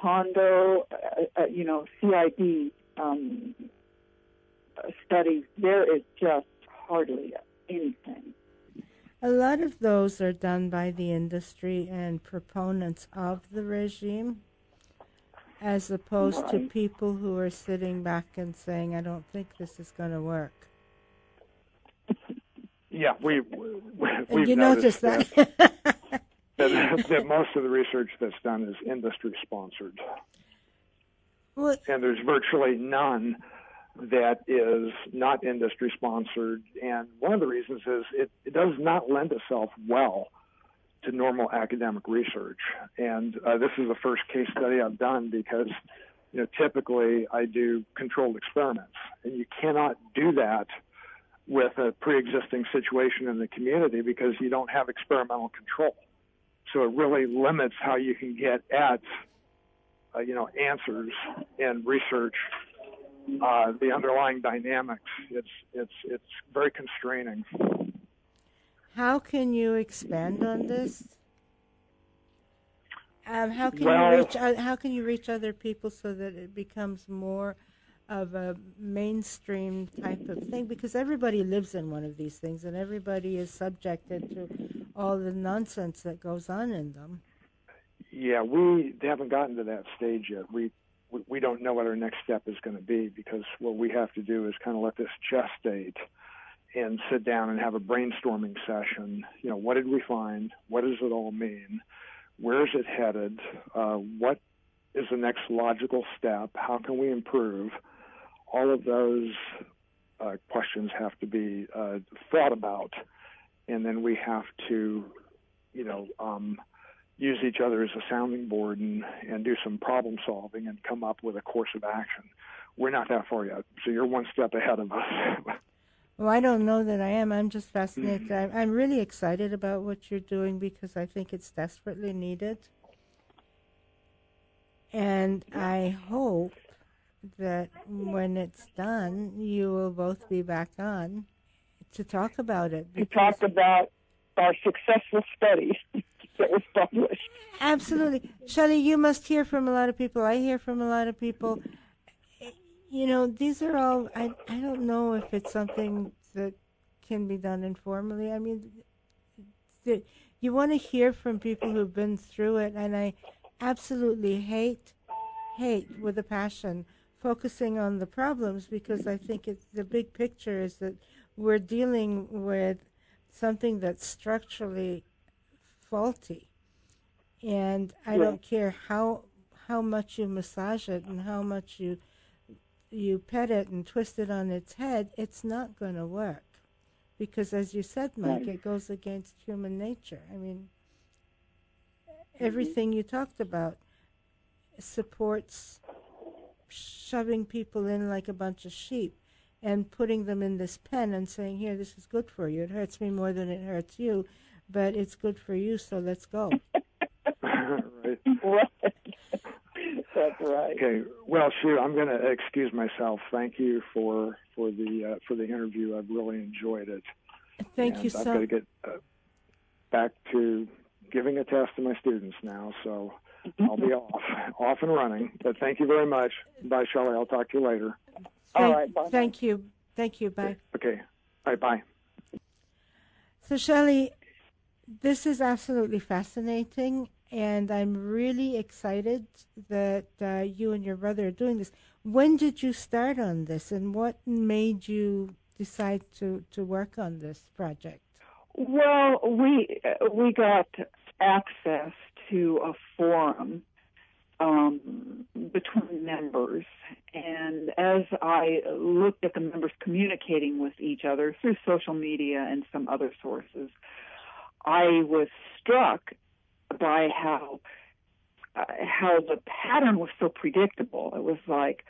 condo, uh, uh, you know, CID um, studies, there is just hardly anything. A lot of those are done by the industry and proponents of the regime, as opposed to people who are sitting back and saying, I don't think this is going to work. Yeah, we, we we've you noticed that. that, that, that most of the research that's done is industry sponsored. Well, and there's virtually none that is not industry sponsored. And one of the reasons is it, it does not lend itself well to normal academic research. And uh, this is the first case study I've done because, you know, typically I do controlled experiments, and you cannot do that with a pre-existing situation in the community because you don't have experimental control. So it really limits how you can get at, uh, you know, answers and research uh, the underlying dynamics. It's it's it's very constraining. How can you expand on this? Um, how can well, you reach how can you reach other people so that it becomes more of a mainstream type of thing? Because everybody lives in one of these things, and everybody is subjected to all the nonsense that goes on in them. Yeah, we haven't gotten to that stage yet. We we don't know what our next step is going to be because what we have to do is kind of let this gestate and sit down and have a brainstorming session. You know, what did we find? What does it all mean? Where is it headed? Uh, what is the next logical step? How can we improve? All of those uh, questions have to be uh, thought about, and then we have to, you know, um, use each other as a sounding board and, and do some problem solving and come up with a course of action. We're not that far yet, so you're one step ahead of us. well, I don't know that I am. I'm just fascinated. Mm-hmm. I'm really excited about what you're doing because I think it's desperately needed. And I hope that when it's done, you will both be back on to talk about it. To talk about our successful study that was published. Absolutely. Shelly, you must hear from a lot of people. I hear from a lot of people. You know, these are all, I, I don't know if it's something that can be done informally. I mean, the, you want to hear from people who've been through it, and I absolutely hate, hate with a passion focusing on the problems because I think it's the big picture is that we're dealing with something that's structurally faulty, and I don't care how how much you massage it and how much you you pet it and twist it on its head, it's not going to work because, as you said, Mike, Right. it goes against human nature. I mean, mm-hmm. everything you talked about supports shoving people in like a bunch of sheep and putting them in this pen and saying, Here, this is good for you. It hurts me more than it hurts you, but it's good for you, so let's go. right. Right. That's right. Okay. Well, shoot, I'm going to excuse myself. Thank you for for the uh, for the interview. I've really enjoyed it. Thank and you I've so got to get uh, back to giving a test to my students now, so I'll be off off and running. But thank you very much. Bye, Shelly. I'll talk to you later. All Thank, right, bye-bye. thank you. Thank you. Bye. Okay. All right. Bye. So, Shelly, this is absolutely fascinating, and I'm really excited that uh, you and your brother are doing this. When did you start on this, and what made you decide to, to work on this project? Well, we we got access to a forum um, between members, and as I looked at the members communicating with each other through social media and some other sources, I was struck by how uh, how the pattern was so predictable. It was like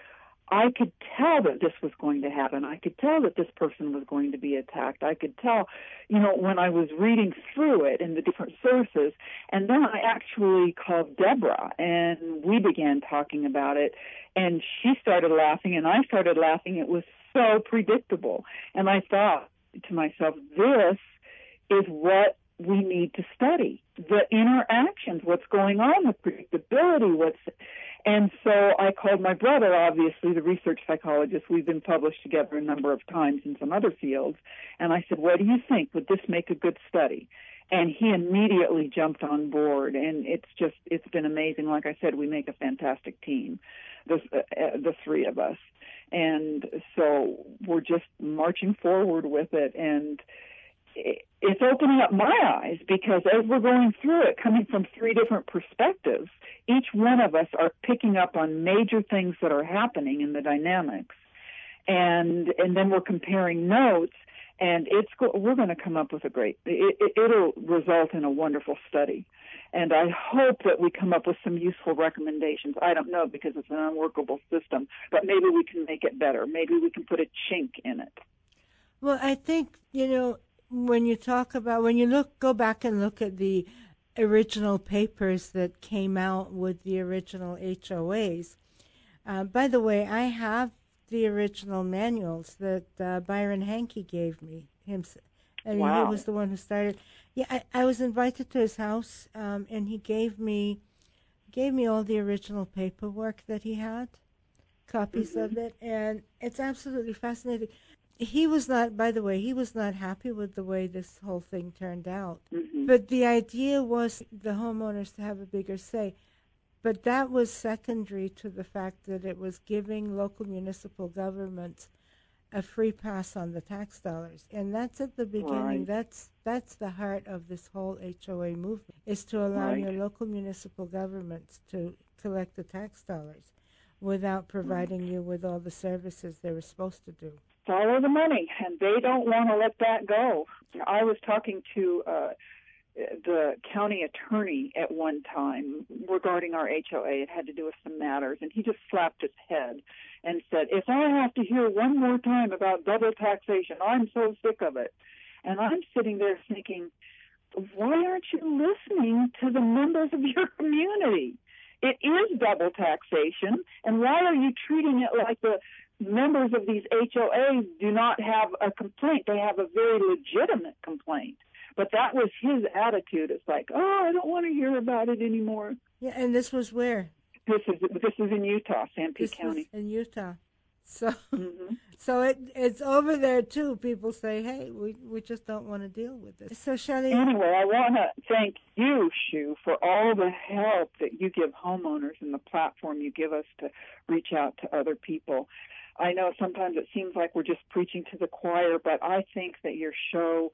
I could tell that this was going to happen. I could tell that this person was going to be attacked. I could tell, you know, when I was reading through it in the different sources. And then I actually called Deborah and we began talking about it. And she started laughing and I started laughing. It was so predictable. And I thought to myself, this is what we need to study the interactions, what's going on, with predictability, what's and so I called my brother, obviously, the research psychologist. We've been published together a number of times in some other fields. And I said, What do you think? Would this make a good study? And he immediately jumped on board. And it's just, it's been amazing. Like I said, we make a fantastic team, the, uh, the three of us. And so we're just marching forward with it. And it's opening up my eyes because as we're going through it, coming from three different perspectives, each one of us are picking up on major things that are happening in the dynamics, and and then we're comparing notes, and it's we're going to come up with a great. It, it, it'll result in a wonderful study, and I hope that we come up with some useful recommendations. I don't know because it's an unworkable system, but maybe we can make it better. Maybe we can put a chink in it. Well, I think, you know, when you talk about, when you look, go back and look at the original papers that came out with the original HOAs. Uh, by the way, I have the original manuals that uh, Byron Hanke gave me. Him, I mean, Wow. he was the one who started. Yeah, I, I was invited to his house, um, and he gave me gave me all the original paperwork that he had, copies of it, and it's absolutely fascinating. He was not, by the way, he was not happy with the way this whole thing turned out. Mhm. But the idea was the homeowners to have a bigger say. But that was secondary to the fact that it was giving local municipal governments a free pass on the tax dollars. And that's at the beginning. Right. That's that's the heart of this whole HOA movement is to allow Right. your local municipal governments to collect the tax dollars without providing you with all the services they were supposed to do. Follow the money, and they don't want to let that go. I was talking to uh, the county attorney at one time regarding our HOA. It had to do with some matters, and he just slapped his head and said, "If I have to hear one more time about double taxation, I'm so sick of it." And I'm sitting there thinking, why aren't you listening to the members of your community? It is double taxation, and why are you treating it like the members of these HOAs do not have a complaint? They have a very legitimate complaint. But that was his attitude. It's like, oh, I don't want to hear about it anymore. Yeah, and this was where? This is this is in Utah, Sanpete This County. in Utah. So, hmm so it it's over there too. People say, "Hey, we we just don't want to deal with this." So, Shelly, Anyway, I want to thank you, Shu, for all the help that you give homeowners and the platform you give us to reach out to other people. I know sometimes it seems like we're just preaching to the choir, but I think that your show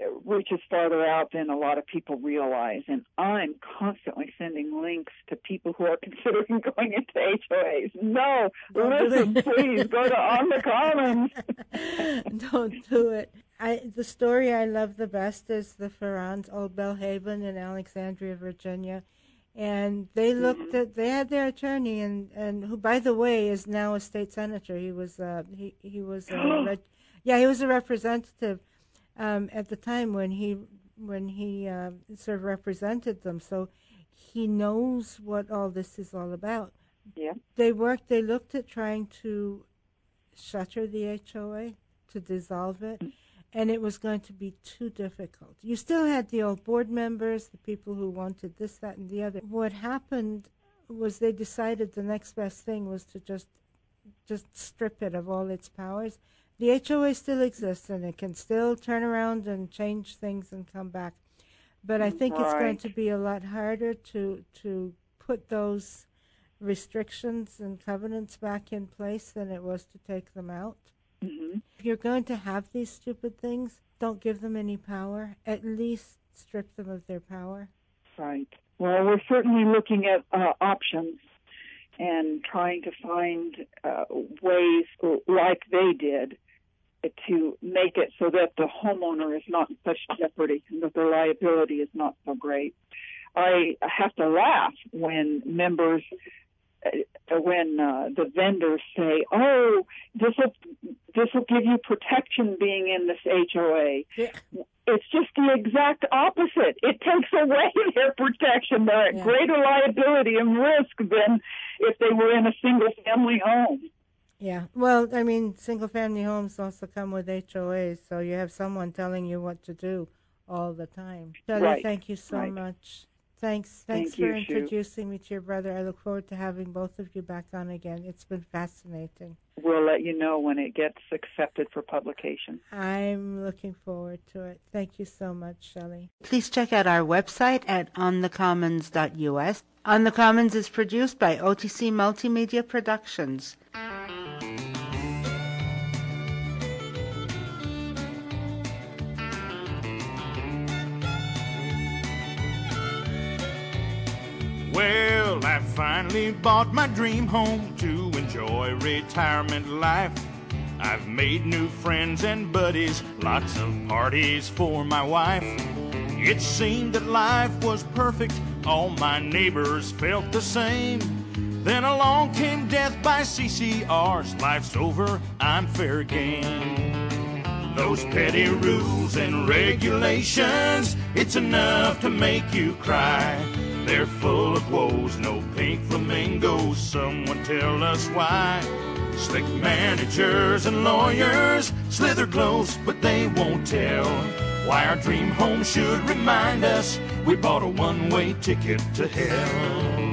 uh, reaches farther out than a lot of people realize. And I'm constantly sending links to people who are considering going into HOAs. No, listen, please go to On the Commons. don't do it. I the story I love the best is the Ferrans, Old Bellhaven in Alexandria, Virginia. And they looked at they had their attorney and and who by the way is now a state senator. He was uh he he was a reg- yeah, he was a representative um at the time when he when he uh, sort of represented them. So he knows what all this is all about. Yeah. They worked they looked at trying to shutter the HOA, to dissolve it, and it was going to be too difficult. You still had the old board members, the people who wanted this, that, and the other. What happened was they decided the next best thing was to just just strip it of all its powers. The HOA still exists and it can still turn around and change things and come back. But I think it's going to be a lot harder to to put those restrictions and covenants back in place than it was to take them out. Hmm If you're going to have these stupid things, don't give them any power. At least strip them of their power. Right. Well, we're certainly looking at uh, options and trying to find uh, ways like they did to make it so that the homeowner is not in such jeopardy and that their liability is not so great. I have to laugh when members, uh, when uh, the vendors say, "Oh, this will this will give you protection being in this HOA." Yeah. It's just the exact opposite. It takes away their protection. They're at Yeah. greater liability and risk than if they were in a single family home. Yeah. Well, I mean, single family homes also come with HOAs, so you have someone telling you what to do all the time. Shelly, Right, thank you so right. much. Thanks. Thanks Thank for you, Shu. introducing me to your brother. I look forward to having both of you back on again. It's been fascinating. We'll let you know when it gets accepted for publication. I'm looking forward to it. Thank you so much, Shelly. Please check out our website at onthecommons.us. On the Commons is produced by OTC Multimedia Productions. Well, I finally bought my dream home to enjoy retirement life. I've made new friends and buddies, lots of parties for my wife. It seemed that life was perfect, all my neighbors felt the same. Then along came death by CCRs, life's over, I'm fair game. Those petty rules and regulations, it's enough to make you cry. They're full of woes, no pink flamingos. Someone tell us why. Slick managers and lawyers slither close, but they won't tell why our dream home should remind us we bought a one way ticket to hell.